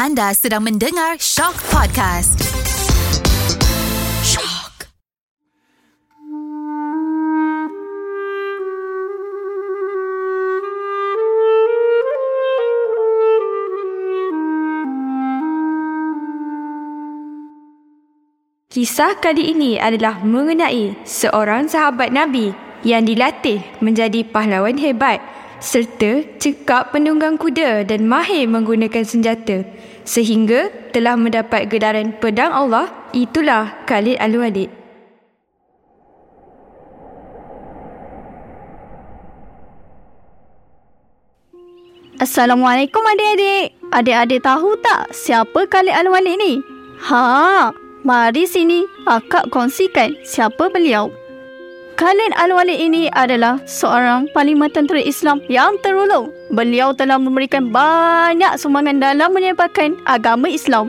Anda sedang mendengar Shock Podcast. Shock. Kisah kali ini adalah mengenai seorang sahabat Nabi yang dilatih menjadi pahlawan hebat serta cekap penunggang kuda dan mahir menggunakan senjata sehingga telah mendapat gedaran pedang Allah itulah Khalid Al-Walid. Assalamualaikum adik-adik. Adik-adik tahu tak siapa Khalid Al-Walid ni? Ha, mari sini akak kongsikan siapa beliau. Khalid Al-Walid ini adalah seorang panglima tentera Islam yang terulung. Beliau telah memberikan banyak sumbangan dalam menyebarkan agama Islam.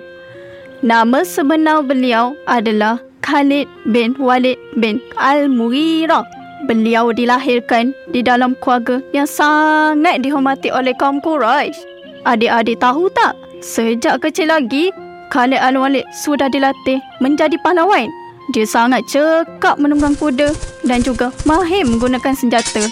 Nama sebenar beliau adalah Khalid bin Walid bin Al-Mughirah. Beliau dilahirkan di dalam keluarga yang sangat dihormati oleh kaum Quraisy. Adik-adik tahu tak? Sejak kecil lagi, Khalid Al-Walid sudah dilatih menjadi pahlawan. Dia sangat cekap menunggang kuda dan juga mahir menggunakan senjata.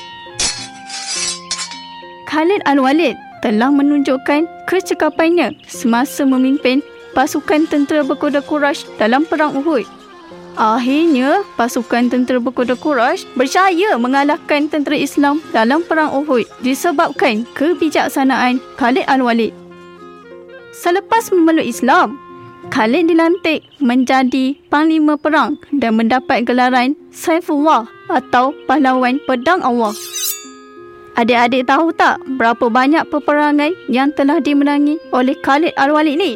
Khalid Al-Walid telah menunjukkan kecekapannya semasa memimpin pasukan tentera berkuda Quraisy dalam perang Uhud. Akhirnya, pasukan tentera berkuda Quraisy berjaya mengalahkan tentera Islam dalam perang Uhud disebabkan kebijaksanaan Khalid Al-Walid. Selepas memeluk Islam, Khalid dilantik menjadi panglima perang dan mendapat gelaran Saifullah atau pahlawan pedang Allah. Adik-adik tahu tak berapa banyak peperangan yang telah dimenangi oleh Khalid Al-Walid ni?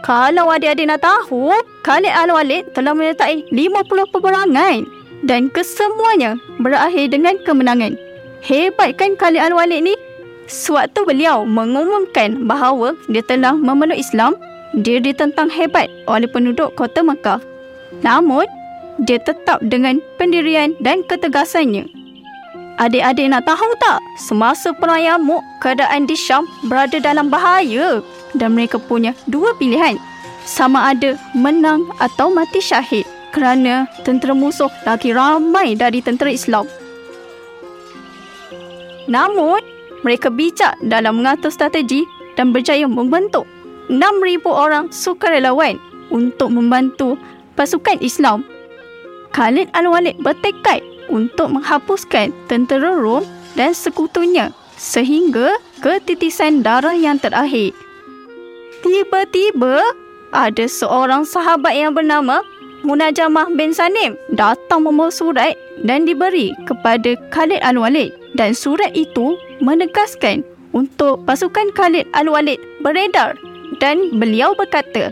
Kalau adik-adik nak tahu, Khalid Al-Walid telah menyertai 50 peperangan dan kesemuanya berakhir dengan kemenangan. Hebat kan Khalid Al-Walid ni? Sewaktu beliau mengumumkan bahawa dia telah memeluk Islam, dia ditentang hebat oleh penduduk kota Mekah. Namun, dia tetap dengan pendirian dan ketegasannya. Adik-adik nak tahu tak, semasa perang Yamuk, keadaan di Syam berada dalam bahaya dan mereka punya dua pilihan. Sama ada menang atau mati syahid kerana tentera musuh lagi ramai dari tentera Islam. Namun, mereka bijak dalam mengatur strategi dan berjaya membentuk 6,000 orang sukarelawan untuk membantu pasukan Islam. Khalid Al-Walid bertekad untuk menghapuskan tentera Rom dan sekutunya sehingga ketitisan darah yang terakhir. Tiba-tiba, ada seorang sahabat yang bernama Munajamah bin Sanim datang membawa surat dan diberi kepada Khalid Al-Walid dan surat itu menegaskan untuk pasukan Khalid Al-Walid beredar dan beliau berkata,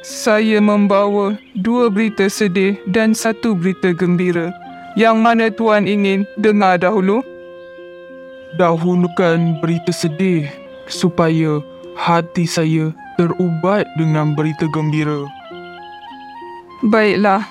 Saya membawa dua berita sedih dan satu berita gembira. Yang mana tuan ingin dengar dahulu? Dahulukan berita sedih supaya hati saya terubat dengan berita gembira. Baiklah,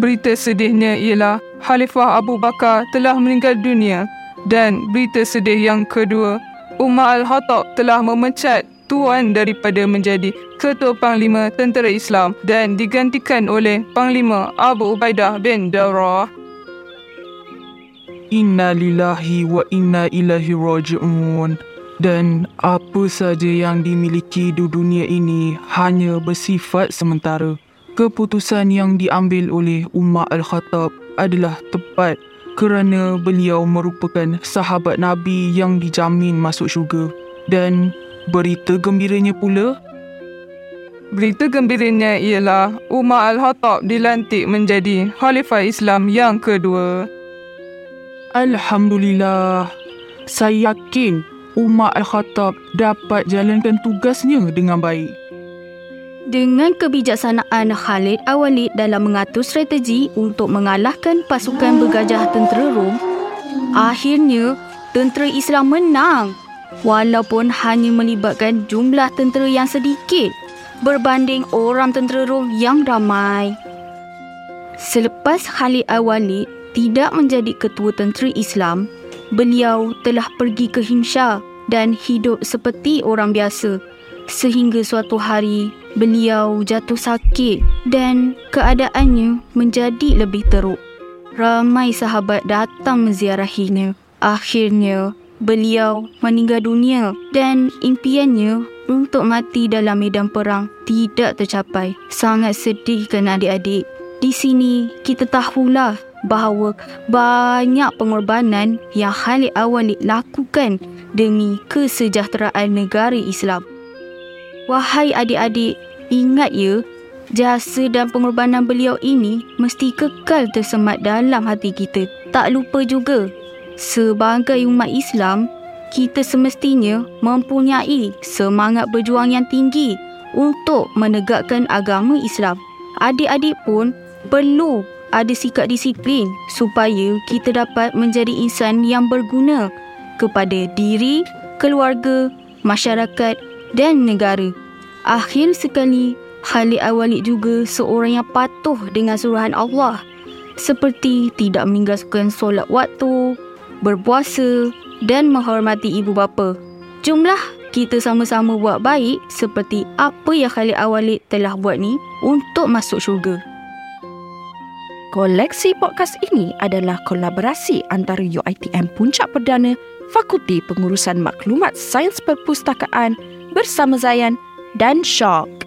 berita sedihnya ialah Khalifah Abu Bakar telah meninggal dunia dan berita sedih yang kedua, Umar Al-Khattab telah memecat tuan daripada menjadi ketua Panglima Tentera Islam dan digantikan oleh Panglima Abu Ubaidah bin Darrah. Inna lillahi wa inna ilahi raji'un. Dan apa saja yang dimiliki di dunia ini hanya bersifat sementara. Keputusan yang diambil oleh Umar Al-Khattab adalah tepat kerana beliau merupakan sahabat Nabi yang dijamin masuk syurga. Dan berita gembiranya pula Berita gembiranya ialah Umar Al-Khattab dilantik menjadi Khalifah Islam yang kedua. Alhamdulillah. Saya yakin Umar Al-Khattab dapat jalankan tugasnya dengan baik. Dengan kebijaksanaan Khalid Al-Walid dalam mengatur strategi untuk mengalahkan pasukan bergajah tentera Rom, akhirnya tentera Islam menang walaupun hanya melibatkan jumlah tentera yang sedikit berbanding orang tentera Rom yang ramai. Selepas Khalid Al-Walid tidak menjadi ketua tentera Islam, beliau telah pergi ke Himsyah dan hidup seperti orang biasa. sehingga suatu hari beliau jatuh sakit dan keadaannya menjadi lebih teruk. Ramai sahabat datang menziarahinya. Akhirnya, beliau meninggal dunia dan impiannya untuk mati dalam medan perang tidak tercapai. Sangat sedih kan adik-adik. Di sini kita tahulah bahawa banyak pengorbanan yang Khalid Awalid lakukan demi kesejahteraan negara Islam. Wahai adik-adik, ingat ya, jasa dan pengorbanan beliau ini mesti kekal tersemat dalam hati kita. Tak lupa juga Sebagai umat Islam, kita semestinya mempunyai semangat berjuang yang tinggi untuk menegakkan agama Islam. Adik-adik pun perlu ada sikap disiplin supaya kita dapat menjadi insan yang berguna kepada diri, keluarga, masyarakat dan negara. Akhir sekali, Khalid Awalid juga seorang yang patuh dengan suruhan Allah seperti tidak meninggalkan solat waktu, berpuasa dan menghormati ibu bapa. Jumlah kita sama-sama buat baik seperti apa yang Khalid Awalid telah buat ni untuk masuk syurga. Koleksi podcast ini adalah kolaborasi antara UiTM Puncak Perdana, Fakulti Pengurusan Maklumat Sains Perpustakaan bersama Zayan dan Shock.